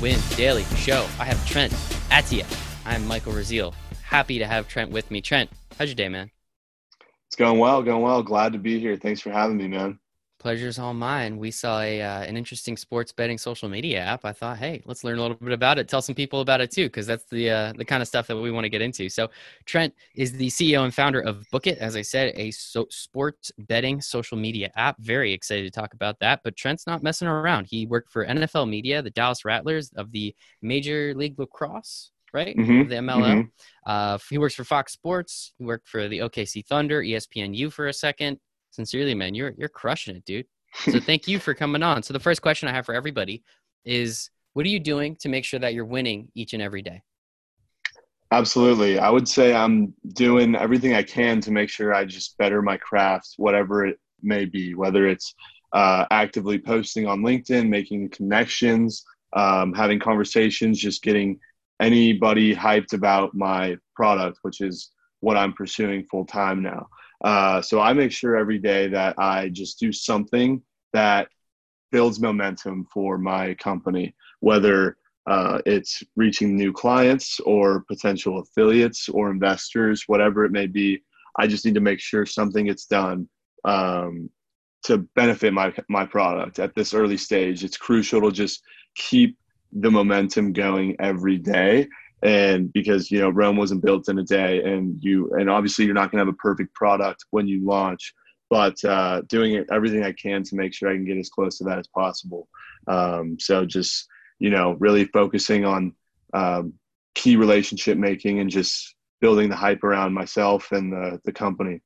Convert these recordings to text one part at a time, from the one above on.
Win Daily Show. I have Trent Attia. I'm Michael Raziel. Happy to have Trent with me. Trent, how's your day, man? It's going well, going well. Glad to be here. Thanks for having me, man. Pleasure's all mine. We saw a uh, an interesting sports betting social media app. I thought, hey, let's learn a little bit about it. Tell some people about it too, because that's the uh, the kind of stuff that we want to get into. So, Trent is the CEO and founder of Book It. As I said, a so- sports betting social media app. Very excited to talk about that. But Trent's not messing around. He worked for NFL Media, the Dallas Rattlers of the Major League Lacrosse right? Mm-hmm. The MLL. Mm-hmm. Uh, he works for Fox Sports. He worked for the OKC Thunder, ESPNU for a second. Sincerely, man, you're you're crushing it, dude. So thank you for coming on. So the first question I have for everybody is, what are you doing to make sure that you're winning each and every day? Absolutely. I would say I'm doing everything I can to make sure I just better my craft, whatever it may be, whether it's uh, actively posting on LinkedIn, making connections, um, having conversations, just getting anybody hyped about my product, which is what I'm pursuing full time now. Uh, so I make sure every day that I just do something that builds momentum for my company, whether uh, it's reaching new clients or potential affiliates or investors, whatever it may be. I just need to make sure something gets done um, to benefit my my product at this early stage. It's crucial to just keep the momentum going every day and because you know rome wasn't built in a day and you and obviously you're not going to have a perfect product when you launch but uh, doing everything i can to make sure i can get as close to that as possible. Um, so just you know really focusing on um, key relationship making and just building the hype around myself and the, the company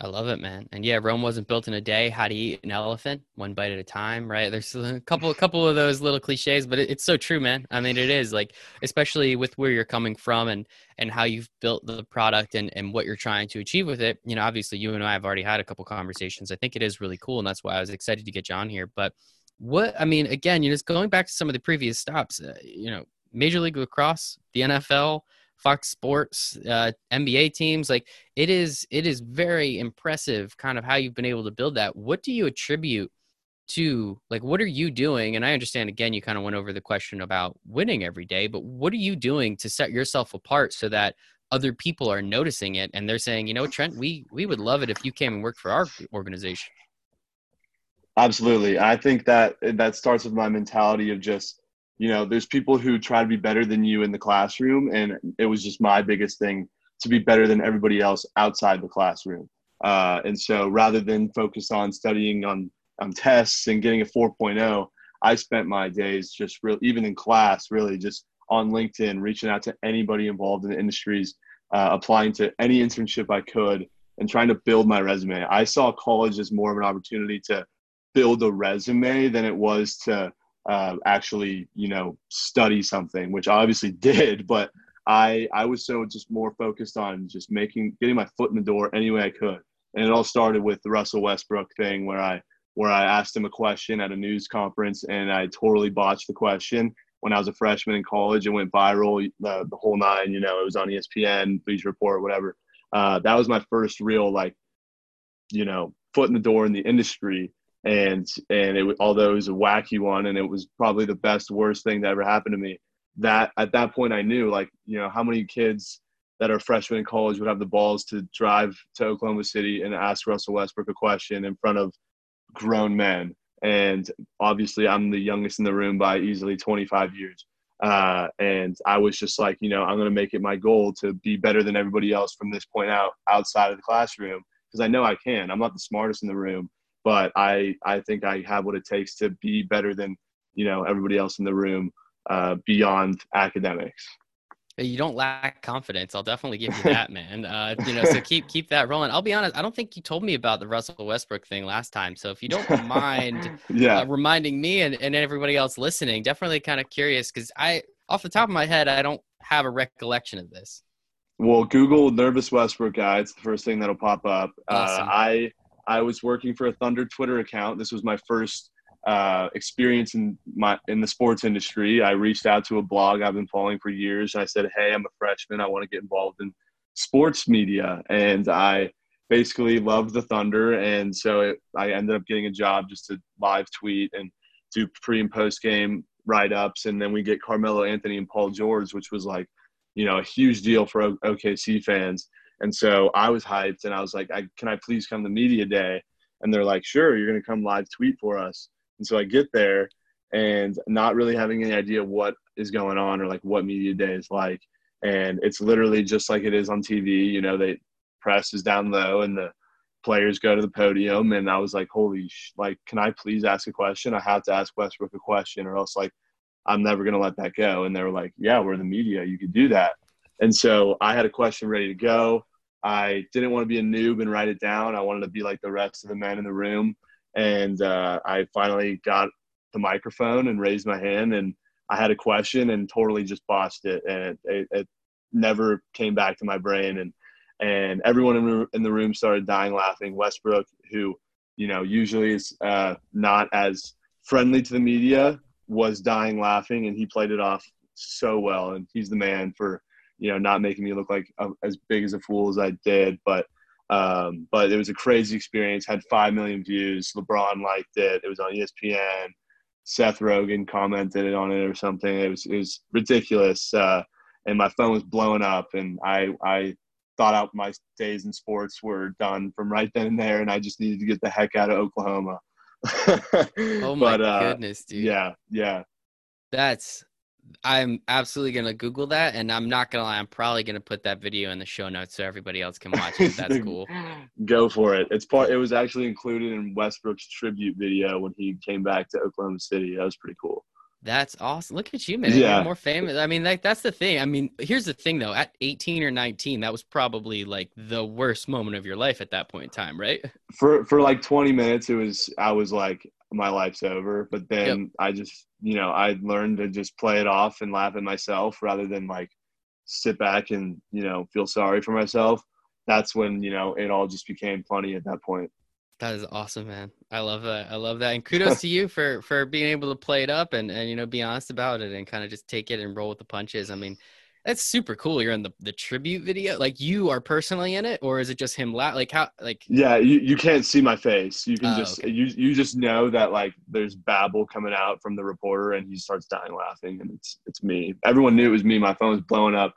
I love it, man. And yeah, Rome wasn't built in a day. How to eat an elephant, one bite at a time, right? There's a couple, a couple of those little cliches, but it, it's so true, man. I mean, it is like, especially with where you're coming from and and how you've built the product and and what you're trying to achieve with it. You know, obviously, you and I have already had a couple conversations. I think it is really cool, and that's why I was excited to get you on here. But what I mean, again, you know, just going back to some of the previous stops, uh, you know, Major League Lacrosse, the NFL Fox Sports, uh, NBA teams. Like it is, it is very impressive, kind of how you've been able to build that. What do you attribute to? Like, what are you doing? And I understand again, you kind of went over the question about winning every day, but what are you doing to set yourself apart so that other people are noticing it and they're saying, you know, Trent, we we would love it if you came and worked for our organization. Absolutely, I think that that starts with my mentality of just you know there's people who try to be better than you in the classroom and it was just my biggest thing to be better than everybody else outside the classroom. Uh, and so rather than focus on studying on on tests and getting a 4.0 i spent my days just real even in class really just on linkedin reaching out to anybody involved in the industries uh, applying to any internship i could and trying to build my resume. I saw college as more of an opportunity to build a resume than it was to uh, actually, you know, study something, which I obviously did, but I I was so just more focused on just making getting my foot in the door any way I could. And it all started with the Russell Westbrook thing where I where I asked him a question at a news conference and I totally botched the question when I was a freshman in college. It went viral the, the whole nine, you know, it was on ESPN, Bleacher Report, whatever. Uh, that was my first real like, you know, foot in the door in the industry and and it although it was a wacky one and it was probably the best worst thing that ever happened to me that at that point i knew like you know how many kids that are freshmen in college would have the balls to drive to oklahoma city and ask russell westbrook a question in front of grown men. And obviously i'm the youngest in the room by easily 25 years. Uh, and i was just like you know i'm going to make it my goal to be better than everybody else from this point out outside of the classroom because i know i can. I'm not the smartest in the room but I I think I have what it takes to be better than you know everybody else in the room uh, beyond academics. You don't lack confidence. I'll definitely give you that, man. Uh, you know, so keep keep that rolling. I'll be honest. I don't think you told me about the Russell Westbrook thing last time. So if you don't mind, yeah. Uh, reminding me and, and everybody else listening, definitely kind of curious because I, off the top of my head, I don't have a recollection of this. Well, Google nervous Westbrook guy. It's the first thing that'll pop up. Uh, awesome. Uh, I I was working for a Thunder Twitter account. This was my first uh, experience in my in the sports industry. I reached out to a blog I've been following for years. and I said, "Hey, I'm a freshman. I want to get involved in sports media," and I basically loved the Thunder, and so it, I ended up getting a job just to live tweet and do pre and post game write ups, and then we get Carmelo Anthony and Paul George, which was like, you know, a huge deal for OKC fans. And so I was hyped, and I was like, I, "Can I please come to media day?" And they're like, "Sure, you're going to come live tweet for us." And so I get there, and not really having any idea what is going on or like what media day is like. And it's literally just like it is on TV. You know, they press is down low, and the players go to the podium and I was like, holy, sh- like, can I please ask a question? I have to ask Westbrook a question or else like I'm never going to let that go. And they were like, yeah, we're the media. You could do that. And so I had a question ready to go. I didn't want to be a noob and write it down. I wanted to be like the rest of the men in the room. And uh, I finally got the microphone and raised my hand and I had a question and totally just botched it. And it, it, it never came back to my brain. And and everyone in the room started dying laughing. Westbrook, who you know usually is uh, not as friendly to the media, was dying laughing, and he played it off so well. And he's the man for you know not making me look like a, as big as a fool as I did, but. Um, but it was a crazy experience. Had five million views. LeBron liked it. It was on ESPN. Seth Rogen commented on it or something. It was it was ridiculous. Uh, and my phone was blowing up, and I I thought out my days in sports were done from right then and there, and I just needed to get the heck out of Oklahoma. oh my but, uh, goodness, dude! Yeah, yeah. That's. I'm absolutely gonna Google that, and I'm not gonna lie. I'm probably gonna put that video in the show notes so everybody else can watch it. That's cool. Go for it. It's part. It was actually included in Westbrook's tribute video when he came back to Oklahoma City. That was pretty cool. That's awesome. Look at you, man. Yeah. You're more famous. I mean, like that's the thing. I mean, here's the thing though. At 18 or 19, that was probably like the worst moment of your life at that point in time, right? For for like 20 minutes, it was I was like my life's over. But then yep. I just, you know, I learned to just play it off and laugh at myself rather than like sit back and, you know, feel sorry for myself. That's when, you know, it all just became funny at that point. That is awesome, man. I love that. I love that. And kudos to you for for being able to play it up and and you know be honest about it and kind of just take it and roll with the punches. I mean, that's super cool. You're in the the tribute video. Like you are personally in it, or is it just him? La- like how? Like yeah, you, you can't see my face. You can oh, just okay. you you just know that like there's babble coming out from the reporter, and he starts dying laughing, and it's it's me. Everyone knew it was me. My phone was blowing up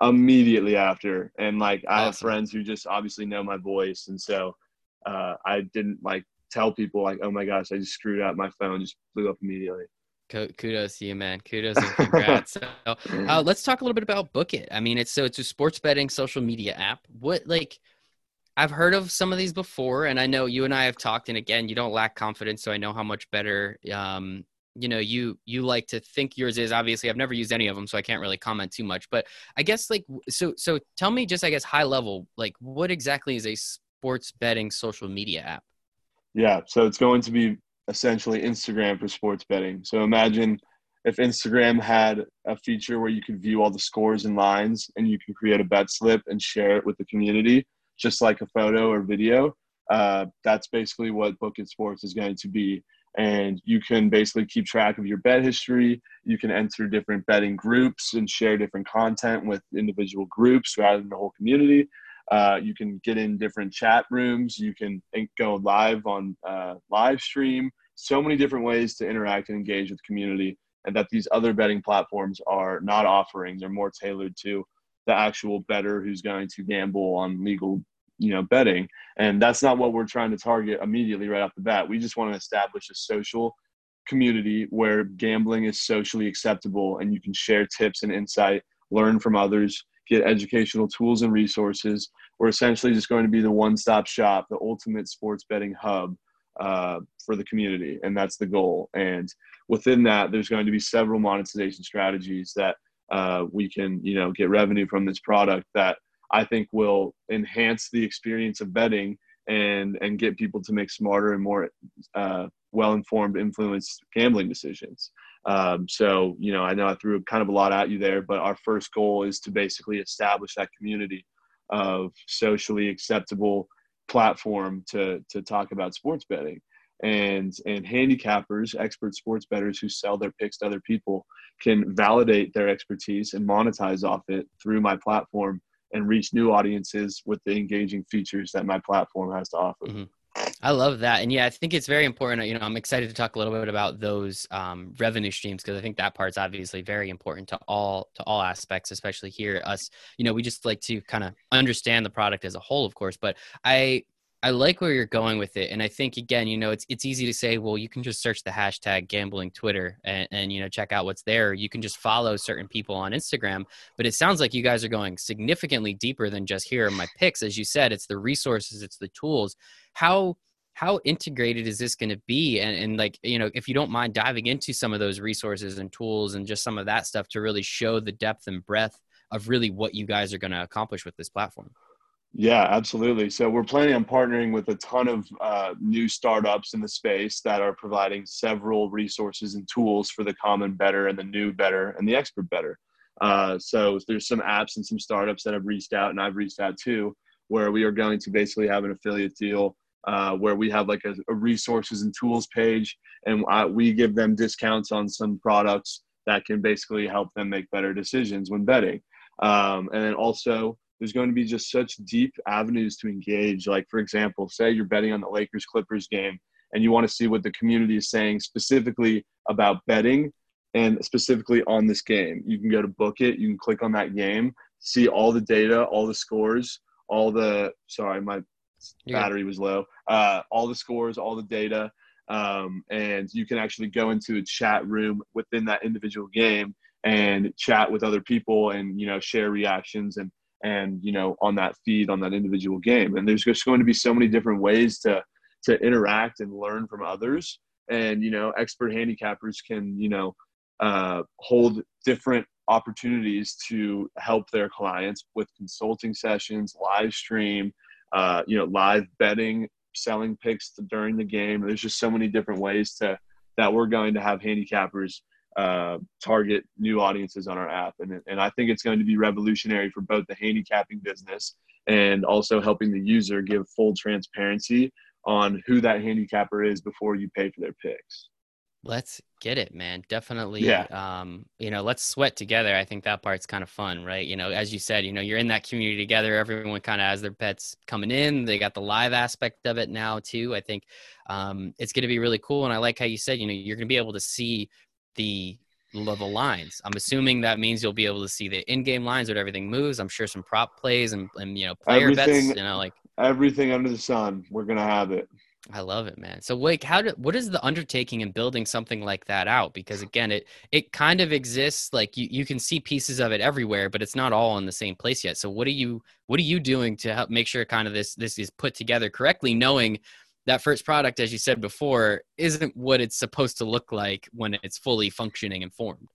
immediately after, and like I have friends who just obviously know my voice, and so uh, I didn't like tell people like, oh my gosh, I just screwed up. My phone just blew up immediately. Kudos to you, man. Kudos and congrats. so, uh, let's talk a little bit about Book It. I mean, it's so it's a sports betting social media app. What like I've heard of some of these before, and I know you and I have talked. And again, you don't lack confidence, so I know how much better um, you know you you like to think yours is. Obviously, I've never used any of them, so I can't really comment too much. But I guess like so so tell me just I guess high level, like what exactly is a sports betting social media app? Yeah, so it's going to be essentially Instagram for sports betting. So imagine if Instagram had a feature where you could view all the scores and lines and you can create a bet slip and share it with the community, just like a photo or video. Uh, that's basically what Book Sports is going to be. And you can basically keep track of your bet history. You can enter different betting groups and share different content with individual groups rather than the whole community. Uh, you can get in different chat rooms. You can go live on uh, live stream. So many different ways to interact and engage with community, and that these other betting platforms are not offering. They're more tailored to the actual bettor who's going to gamble on legal, you know, betting. And that's not what we're trying to target immediately right off the bat. We just want to establish a social community where gambling is socially acceptable, and you can share tips and insight, learn from others get educational tools and resources. We're essentially just going to be the one stop shop, the ultimate sports betting hub uh, for the community. And that's the goal. And within that, there's going to be several monetization strategies that uh, we can, you know, get revenue from this product that I think will enhance the experience of betting and and get people to make smarter and more uh, well-informed, influenced gambling decisions. Um, so, you know, I know I threw kind of a lot at you there, but our first goal is to basically establish that community of socially acceptable platform to to talk about sports betting. And and handicappers, expert sports bettors who sell their picks to other people can validate their expertise and monetize off it through my platform and reach new audiences with the engaging features that my platform has to offer. Mm-hmm. I love that. And yeah, I think it's very important. You know, I'm excited to talk a little bit about those um, revenue streams because I think that part's obviously very important to all to all aspects, especially here us. You know, we just like to kind of understand the product as a whole, of course. But I I like where you're going with it, and I think again, you know, it's it's easy to say, well, you can just search the hashtag gambling Twitter and, and you know check out what's there. You can just follow certain people on Instagram, but it sounds like you guys are going significantly deeper than just here are my picks. As you said, it's the resources, it's the tools. How how integrated is this going to be? And, and like you know if you don't mind diving into some of those resources and tools and just some of that stuff to really show the depth and breadth of really what you guys are going to accomplish with this platform. Yeah absolutely. So we're planning on partnering with a ton of uh, new startups in the space that are providing several resources and tools for the common better and the new better and the expert better. uh, so there's some apps and some startups that have reached out and i've reached out too where we are going to basically have an affiliate deal uh, where we have like a, a, resources and tools page, and I, we give them discounts on some products that can basically help them make better decisions when betting. Um, and then also, there's going to be just such deep avenues to engage. Like, for example, say you're betting on the Lakers Clippers game and you want to see what the community is saying specifically about betting and specifically on this game. You can go to book it, you can click on that game, see all the data, all the scores, all the sorry, my battery was low. Uh, all the scores, all the data, um, and you can actually go into a chat room within that individual game and chat with other people and you know share reactions and and you know on that feed on that individual game. And there's just going to be so many different ways to to interact and learn from others. And you know, expert handicappers can you know uh, hold different opportunities to help their clients with consulting sessions, live stream, uh, you know, live betting, selling picks during the game. There's just so many different ways to that we're going to have handicappers uh, target new audiences on our app, and and I think it's going to be revolutionary for both the handicapping business and also helping the user give full transparency on who that handicapper is before you pay for their picks. Let's get it, man. Definitely. Yeah. Um, you know, let's sweat together. I think that part's kind of fun, right? You know, as you said, you know, you're in that community together. Everyone kind of has their pets coming in. They got the live aspect of it now too. I think um, it's going to be really cool. And I like how you said, you know, you're going to be able to see the level lines. I'm assuming that means you'll be able to see the in-game lines where everything moves. I'm sure some prop plays and, and you know player everything, bets. You know, like everything under the sun. We're gonna have it. I love it, man. So, like, how do what is the undertaking in building something like that out? Because again, it it kind of exists. Like you you can see pieces of it everywhere, but it's not all in the same place yet. So, what are you what are you doing to help make sure kind of this this is put together correctly, knowing that first product, as you said before, isn't what it's supposed to look like when it's fully functioning and formed?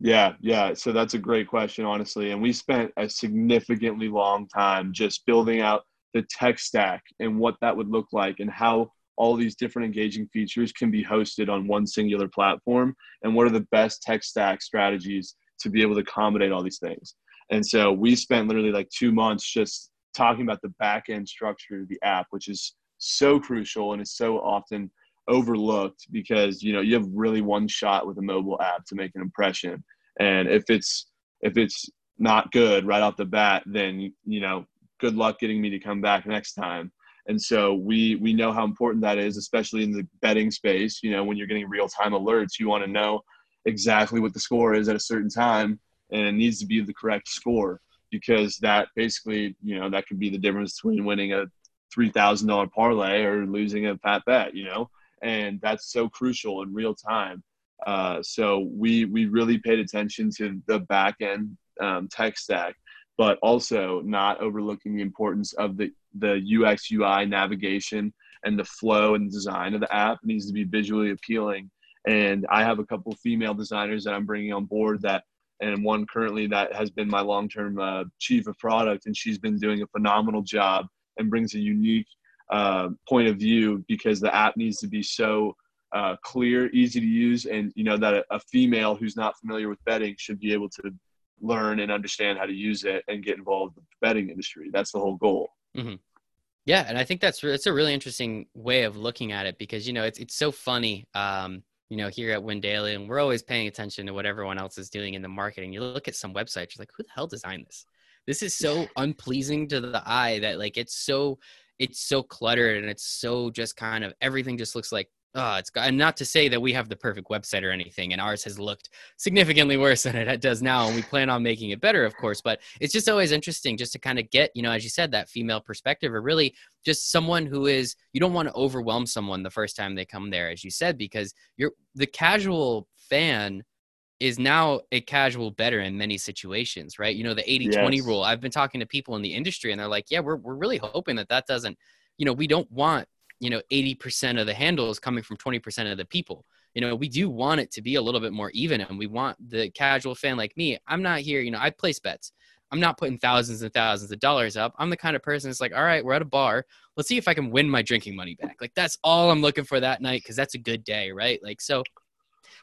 Yeah, yeah. So that's a great question, honestly. And we spent a significantly long time just building out the tech stack and what that would look like and how all these different engaging features can be hosted on one singular platform and what are the best tech stack strategies to be able to accommodate all these things. And so we spent literally like two months just talking about the back end structure of the app which is so crucial and is so often overlooked because you know you have really one shot with a mobile app to make an impression. And if it's if it's not good right off the bat then you know good luck getting me to come back next time. And so we we know how important that is, especially in the betting space. You know, when you're getting real time alerts, you want to know exactly what the score is at a certain time, and it needs to be the correct score because that basically, you know, that could be the difference between winning a three thousand dollar parlay or losing a fat bet. You know, and that's so crucial in real time. Uh, so we we really paid attention to the back end um, tech stack but also not overlooking the importance of the, the UX UI navigation and the flow and design of the app needs to be visually appealing. And I have a couple female designers that I'm bringing on board that, and one currently that has been my long-term uh, chief of product, and she's been doing a phenomenal job and brings a unique uh, point of view because the app needs to be so uh, clear, easy to use, and you know that a, a female who's not familiar with betting should be able to learn and understand how to use it and get involved with the betting industry. That's the whole goal. Mm-hmm. Yeah, and I think that's it's a really interesting way of looking at it because you know it's it's so funny. Um, you know, here at Win Daily, and we're always paying attention to what everyone else is doing in the marketing. You look at some websites, you're like, who the hell designed this? This is so unpleasing to the eye that like it's so it's so cluttered and it's so just kind of everything just looks like oh, it's got, and not to say that we have the perfect website or anything, and ours has looked significantly worse than it does now, and we plan on making it better, of course. But it's just always interesting just to kind of get, you know, as you said, that female perspective, or really just someone who is you don't want to overwhelm someone the first time they come there, as you said, because you're the casual fan is now a casual better in many situations, right? You know, the 80 yes. 20 rule. I've been talking to people in the industry and they're like, yeah, we're, we're really hoping that that doesn't, you know, we don't want you know 80% of the handles coming from 20% of the people you know we do want it to be a little bit more even and we want the casual fan like me i'm not here you know i place bets i'm not putting thousands and thousands of dollars up i'm the kind of person that's like all right we're at a bar let's see if i can win my drinking money back like that's all i'm looking for that night because that's a good day right like so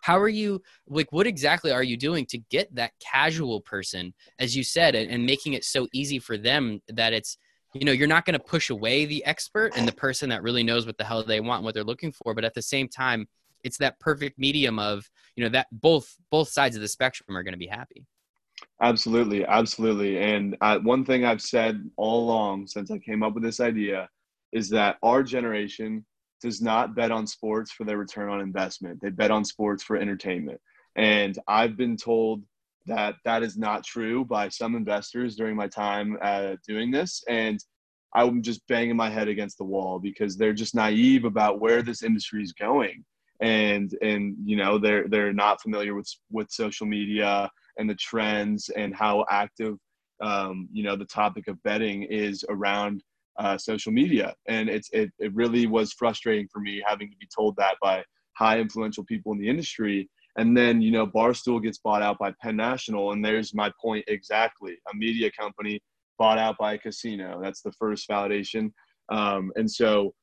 how are you like what exactly are you doing to get that casual person as you said and, and making it so easy for them that it's you know you're not going to push away the expert and the person that really knows what the hell they want and what they're looking for but at the same time it's that perfect medium of you know that both both sides of the spectrum are going to be happy. Absolutely absolutely and uh, one thing i've said all along since i came up with this idea is that our generation does not bet on sports for their return on investment. They bet on sports for entertainment. And i've been told that that is not true by some investors during my time uh, doing this. And i'm just banging my head against the wall because they're just naive about where this industry is going. And and you know they're they're not familiar with with social media and the trends and how active um, you know the topic of betting is around uh, social media and it's it, it really was frustrating for me having to be told that by high influential people in the industry and then, you know, Barstool gets bought out by Penn National. And there's my point exactly a media company bought out by a casino. That's the first validation. Um, and so,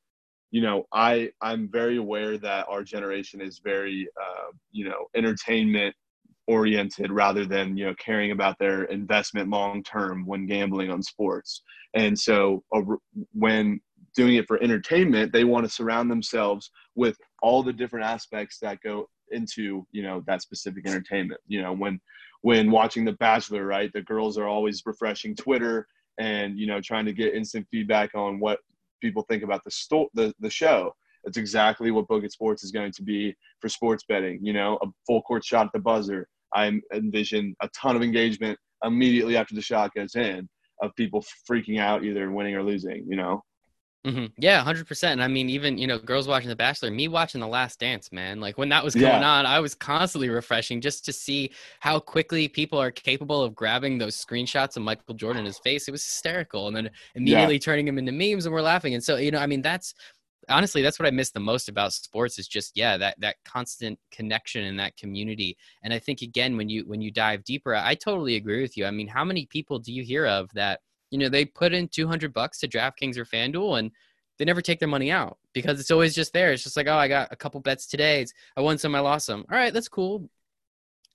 you know, I, I'm very aware that our generation is very, uh, you know, entertainment oriented rather than, you know, caring about their investment long term when gambling on sports. And so when doing it for entertainment, they want to surround themselves with all the different aspects that go into you know that specific entertainment. You know when when watching the bachelor right the girls are always refreshing twitter and you know trying to get instant feedback on what people think about the sto- the, the show. That's exactly what Book It Sports is going to be for sports betting you know a full court shot at the buzzer i envision a ton of engagement immediately after the shot goes in of people freaking out either winning or losing you know Mm-hmm. Yeah, hundred percent. I mean, even you know, girls watching The Bachelor, me watching The Last Dance, man. Like when that was going yeah. on, I was constantly refreshing just to see how quickly people are capable of grabbing those screenshots of Michael Jordan in his face. It was hysterical, and then immediately yeah. turning him into memes, and we're laughing. And so, you know, I mean, that's honestly that's what I miss the most about sports is just yeah that that constant connection and that community. And I think again, when you when you dive deeper, I totally agree with you. I mean, how many people do you hear of that? you know, they put in 200 bucks to DraftKings or FanDuel and they never take their money out because it's always just there. It's just like, oh, I got a couple bets today. I won some, I lost some. All right, that's cool.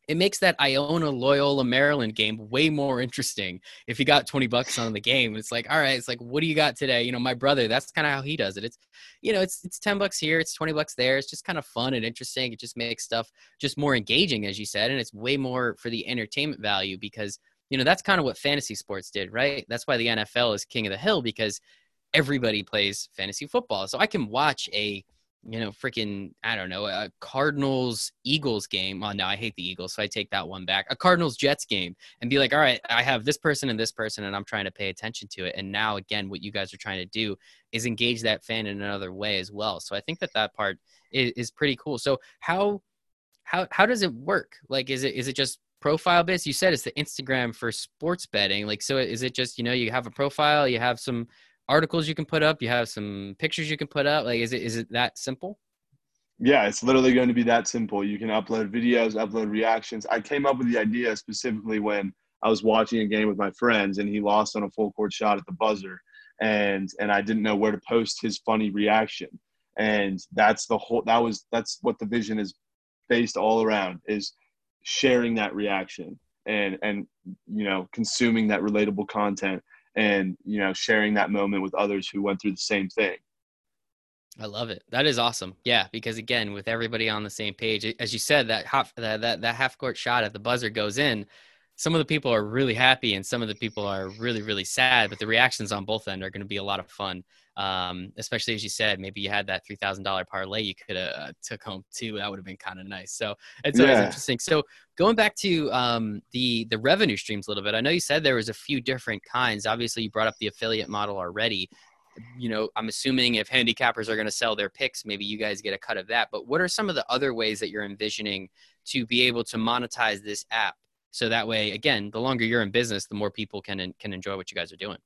It makes that Iona Loyola Maryland game way more interesting. If you got 20 bucks on the game, it's like, all right, it's like, what do you got today? You know, my brother, that's kind of how he does it. It's, you know, it's, it's 10 bucks here, it's 20 bucks there. It's just kind of fun and interesting. It just makes stuff just more engaging, as you said. And it's way more for the entertainment value because you know that's kind of what fantasy sports did right that's why the nfl is king of the hill because everybody plays fantasy football so i can watch a you know freaking i don't know a cardinals eagles game. Oh no i hate the eagles so i take that one back. A cardinals jets game and be like all right i have this person and this person and i'm trying to pay attention to it. And now again what you guys are trying to do is engage that fan in another way as well. So i think that that part is, is pretty cool. So how how how does it work? Like is it is it just profile based? You said it's the Instagram for sports betting. Like, so is it just you know you have a profile, you have some articles you can put up, you have some pictures you can put up. Like, is it is it that simple? Yeah, it's literally going to be that simple. You can upload videos, upload reactions. I came up with the idea specifically when I was watching a game with my friends and he lost on a full court shot at the buzzer and and I didn't know where to post his funny reaction. And that's the whole that was that's what the vision is based all around is sharing that reaction and and you know consuming that relatable content and you know sharing that moment with others who went through the same thing I love it. That is awesome. Yeah, because again, with everybody on the same page, as you said, that half that that, that half court shot at the buzzer goes in. some of the people are really happy and some of the people are really really sad but the reactions on both end are going to be a lot of fun um, especially as you said maybe you had that $3000 parlay you could have uh, took home too that would have been kind of nice. So it's always yeah. interesting. So going back to um, the the revenue streams a little bit i know you said there was a few different kinds. Obviously you brought up the affiliate model already. You know i'm assuming if handicappers are going to sell their picks maybe you guys get a cut of that. But what are some of the other ways that you're envisioning to be able to monetize this app? So that way again the longer you're in business the more people can can enjoy what you guys are doing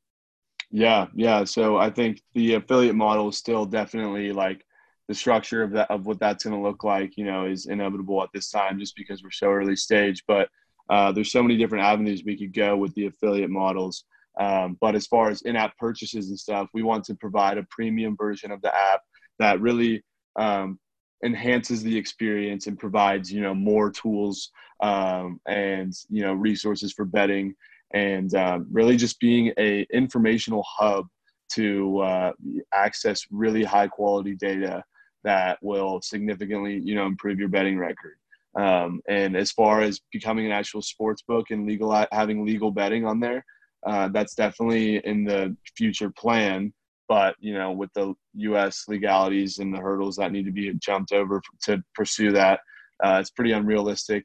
yeah yeah. So i think the affiliate model is still definitely like the structure of that of what that's going to look like you know is inevitable at this time just because we're so early stage. But uh, there's so many different avenues we could go with the affiliate models. Um, but as far as in-app purchases and stuff we want to provide a premium version of the app that really um, enhances the experience and provides you know more tools um, and you know resources for betting and um, really just being a informational hub to uh, access really high quality data that will significantly you know improve your betting record um, and as far as becoming an actual sports book and legal having legal betting on there uh, that's definitely in the future plan but you know with the U.S. legalities and the hurdles that need to be jumped over to pursue that, uh, it's pretty unrealistic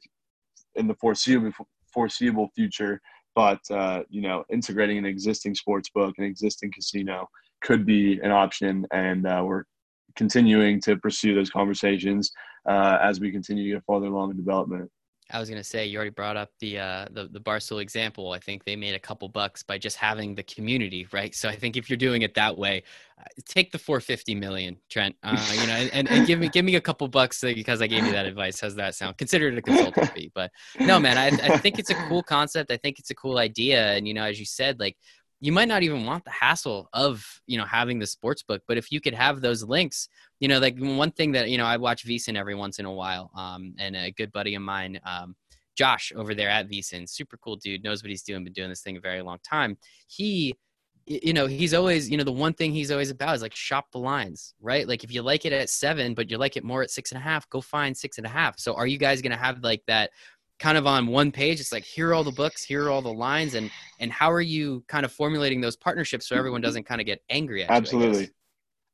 in the foreseeable foreseeable future. But uh, you know, integrating an existing sports book, an existing casino, could be an option, and uh, we're continuing to pursue those conversations uh, as we continue to get farther along in development. I was gonna say you already brought up the uh, the the Barstool example. I think they made a couple bucks by just having the community, right? So I think if you're doing it that way, uh, take the 450 million, Trent. Uh, you know, and, and give me give me a couple bucks because I gave you that advice. How's that sound? Consider it a consultant fee, but no, man, I I think it's a cool concept. I think it's a cool idea, and you know, as you said, like you might not even want the hassle of you know having the sports book but if you could have those links you know like one thing that you know i watch VSiN every once in a while um, and a good buddy of mine um, josh over there at VSiN super cool dude knows what he's doing been doing this thing a very long time. He you know he's always you know the one thing he's always about is like shop the lines right? Like if you like it at seven but you like it more at six and a half go find six and a half. So are you guys gonna have like that kind of on one page. It's like here are all the books here are all the lines and and how are you kind of formulating those partnerships so everyone doesn't kind of get angry at absolutely you,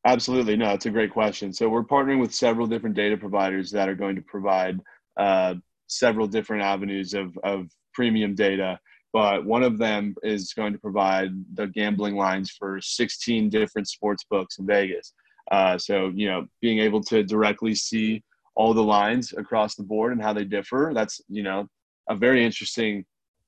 absolutely. No it's a great question. So we're partnering with several different data providers that are going to provide uh, several different avenues of, of premium data. But one of them is going to provide the gambling lines for 16 different sports books in vegas. Uh, so you know being able to directly see all the lines across the board and how they differ. That's, you know, a very interesting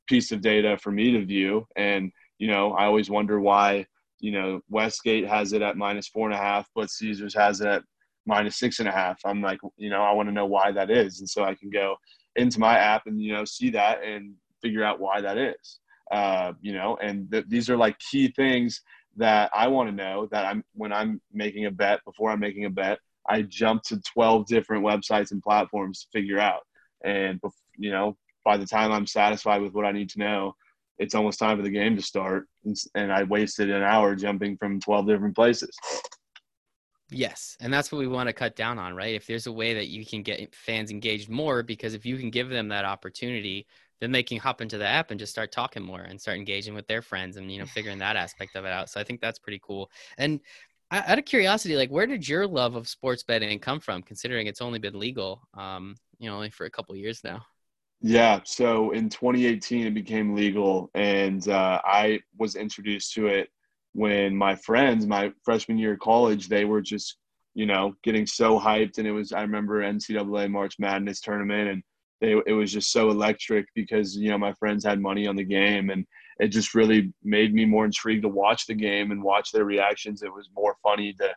piece of data for me to view. And, you know, I always wonder why, you know, Westgate has it at minus four and a half, but Caesars has it at minus six and a half. I'm like, you know, I want to know why that is. And so I can go into my app and, you know, see that and figure out why that is. Uh, you know, and th- these are like key things that I want to know that I'm when I'm making a bet before I'm making a bet I jumped to 12 different websites and platforms to figure out. And, you know, by the time I'm satisfied with what I need to know, it's almost time for the game to start. And I wasted an hour jumping from 12 different places. Yes. And that's what we want to cut down on, right? If there's a way that you can get fans engaged more, because if you can give them that opportunity, then they can hop into the app and just start talking more and start engaging with their friends and, you know, figuring that aspect of it out. So I think that's pretty cool. And out of curiosity, like where did your love of sports betting come from? Considering it's only been legal, um, you know, only for a couple years now. Yeah, so in 2018 it became legal, and uh, I was introduced to it when my friends, my freshman year of college, they were just, you know, getting so hyped, and it was I remember NCAA March Madness tournament, and they it was just so electric because you know my friends had money on the game, and it just really made me more intrigued to watch the game and watch their reactions. It was more funny to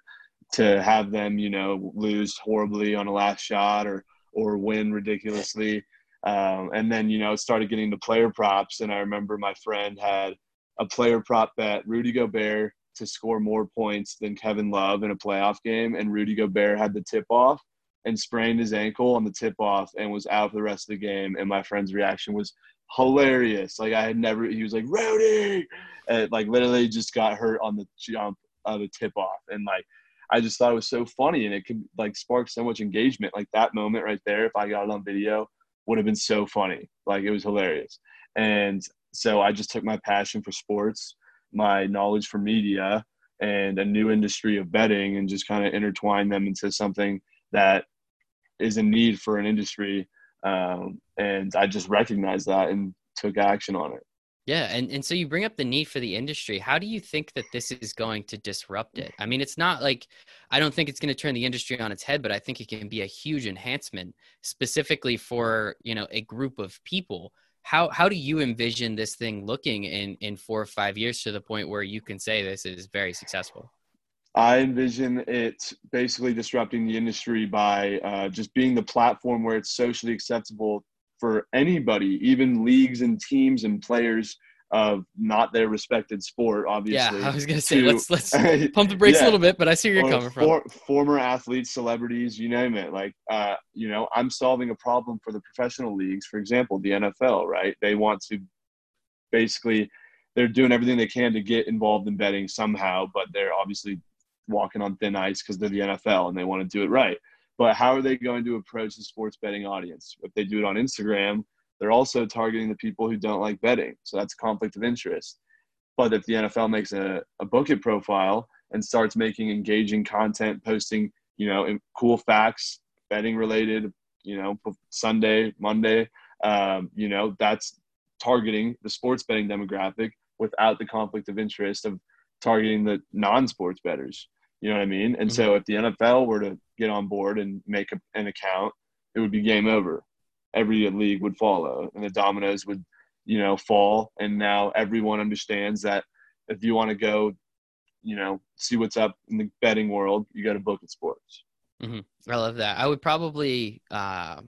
to have them, you know, lose horribly on a last shot or or win ridiculously. Um, and then you know started getting the player props, and I remember my friend had a player prop bet Rudy Gobert to score more points than Kevin Love in a playoff game, and Rudy Gobert had the tip off and sprained his ankle on the tip off and was out for the rest of the game. And my friend's reaction was hilarious. Like I had never. He was like Rowdy, and like literally just got hurt on the jump of the tip off, and like I just thought it was so funny, and it could like spark so much engagement. Like that moment right there, if I got it on video, would have been so funny. Like it was hilarious. And so I just took my passion for sports, my knowledge for media, and a new industry of betting and just kind of intertwined them into something that is a need for an industry. Um, and I just recognized that and took action on it. Yeah, and, and so you bring up the need for the industry. How do you think that this is going to disrupt it? I mean, it's not like I don't think it's going to turn the industry on its head, but I think it can be a huge enhancement specifically for, you know, a group of people. How how do you envision this thing looking in in 4 or 5 years to the point where you can say this is very successful? I envision it basically disrupting the industry by uh, just being the platform where it's socially acceptable for anybody, even leagues and teams and players of not their respected sport. Obviously, yeah. I was gonna say to, let's let's pump the brakes yeah, a little bit, but I see where you're coming for, from. Former athletes, celebrities, you name it. Like, uh, you know, I'm solving a problem for the professional leagues. For example, the NFL. Right? They want to basically they're doing everything they can to get involved in betting somehow, but they're obviously walking on thin ice because they're the NFL and they want to do it right. But how are they going to approach the sports betting audience? If they do it on Instagram, they're also targeting the people who don't like betting. So that's conflict of interest. But if the NFL makes a, a book it profile and starts making engaging content, posting, you know, cool facts, betting related, you know, Sunday, Monday, um, you know, that's targeting the sports betting demographic without the conflict of interest of targeting the non-sports betters. You know what I mean? And mm-hmm. so if the NFL were to get on board and make a, an account, it would be game over. Every league would follow, and the dominoes would, you know, fall. And now everyone understands that if you want to go, you know, see what's up in the betting world, you got to book it sports. Mm-hmm. I love that. I would probably uh,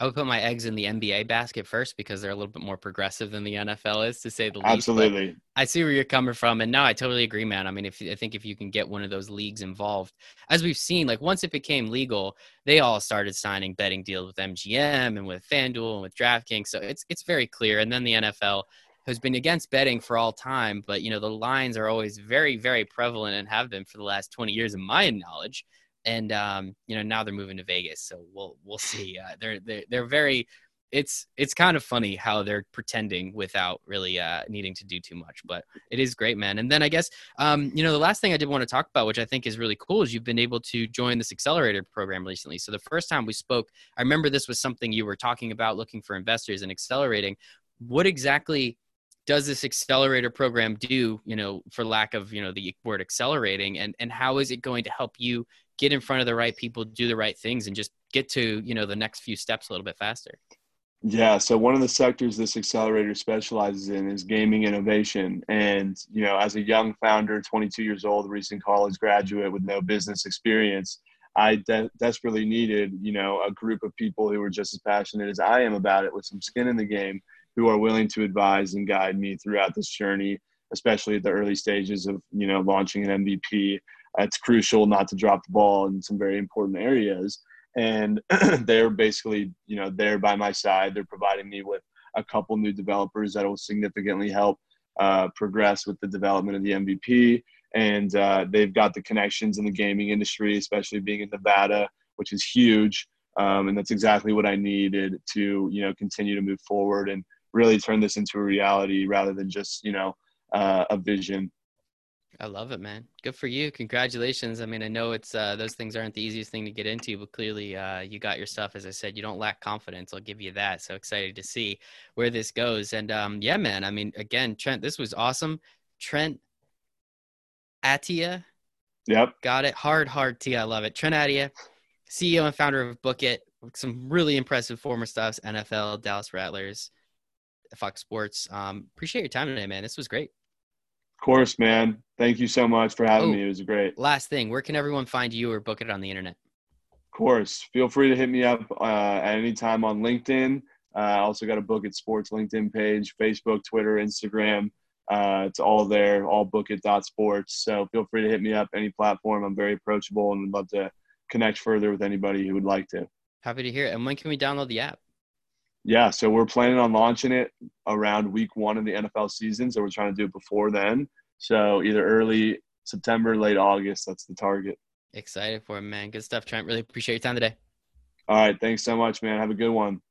I would put my eggs in the NBA basket first because they're a little bit more progressive than the NFL is, to say the least. Absolutely. But I see where you're coming from, and no, I totally agree, man. I mean, if I think if you can get one of those leagues involved, as we've seen, like once it became legal, they all started signing betting deals with MGM and with FanDuel and with DraftKings. So it's it's very clear. And then the NFL has been against betting for all time, but you know the lines are always very very prevalent and have been for the last 20 years, in my knowledge and um, you know now they're moving to Vegas, so we'll we'll see. Uh, they're they're they're very. It's it's kind of funny how they're pretending without really uh, needing to do too much, but it is great, man. And then I guess um, you know the last thing I did want to talk about, which I think is really cool, is you've been able to join this accelerator program recently. So the first time we spoke, I remember this was something you were talking about, looking for investors and accelerating. What exactly does this accelerator program do you know for lack of you know the word accelerating and and how is it going to help you get in front of the right people, do the right things, and just get to you know the next few steps a little bit faster. Yeah, so one of the sectors this accelerator specializes in is gaming innovation. And, you know, as a young founder, 22 years old, recent college graduate with no business experience, I de- desperately needed, you know, a group of people who were just as passionate as I am about it with some skin in the game who are willing to advise and guide me throughout this journey, especially at the early stages of, you know, launching an MVP it's crucial not to drop the ball in some very important areas. And they're basically, you know, there by my side. They're providing me with a couple new developers that will significantly help uh, progress with the development of the MVP. And uh, they've got the connections in the gaming industry, especially being in Nevada, which is huge. Um, and that's exactly what I needed to, you know, continue to move forward and really turn this into a reality rather than just, you know, uh, a vision. I love it, man. Good for you. Congratulations. I mean, I know it's uh, those things aren't the easiest thing to get into, but clearly uh, you got your stuff. As I said, you don't lack confidence. I'll give you that. So excited to see where this goes. And um, yeah, man. I mean, again, Trent, this was awesome. Trent Attia. Yep. Got it. Hard, hard T. I love it. Trent Attia, CEO and founder of Book It. Some really impressive former stuffs, NFL, Dallas Rattlers, Fox Sports. Um, appreciate your time today, man. This was great. Of course, man. Thank you so much for having oh, me. It was great. Last thing, where can everyone find you or book it on the internet? Of course. Feel free to hit me up uh, at any time on LinkedIn. Uh, I also got a Book It Sports LinkedIn page, Facebook, Twitter, Instagram. Uh, it's all there, all book it sports. So feel free to hit me up any platform. I'm very approachable and would love to connect further with anybody who would like to. Happy to hear it. And when can we download the app? Yeah, so we're planning on launching it around week one of the NFL season. So we're trying to do it before then. So either early September, late August. That's the target. Excited for it, man. Good stuff, Trent. Really appreciate your time today. All right. Thanks so much, man. Have a good one.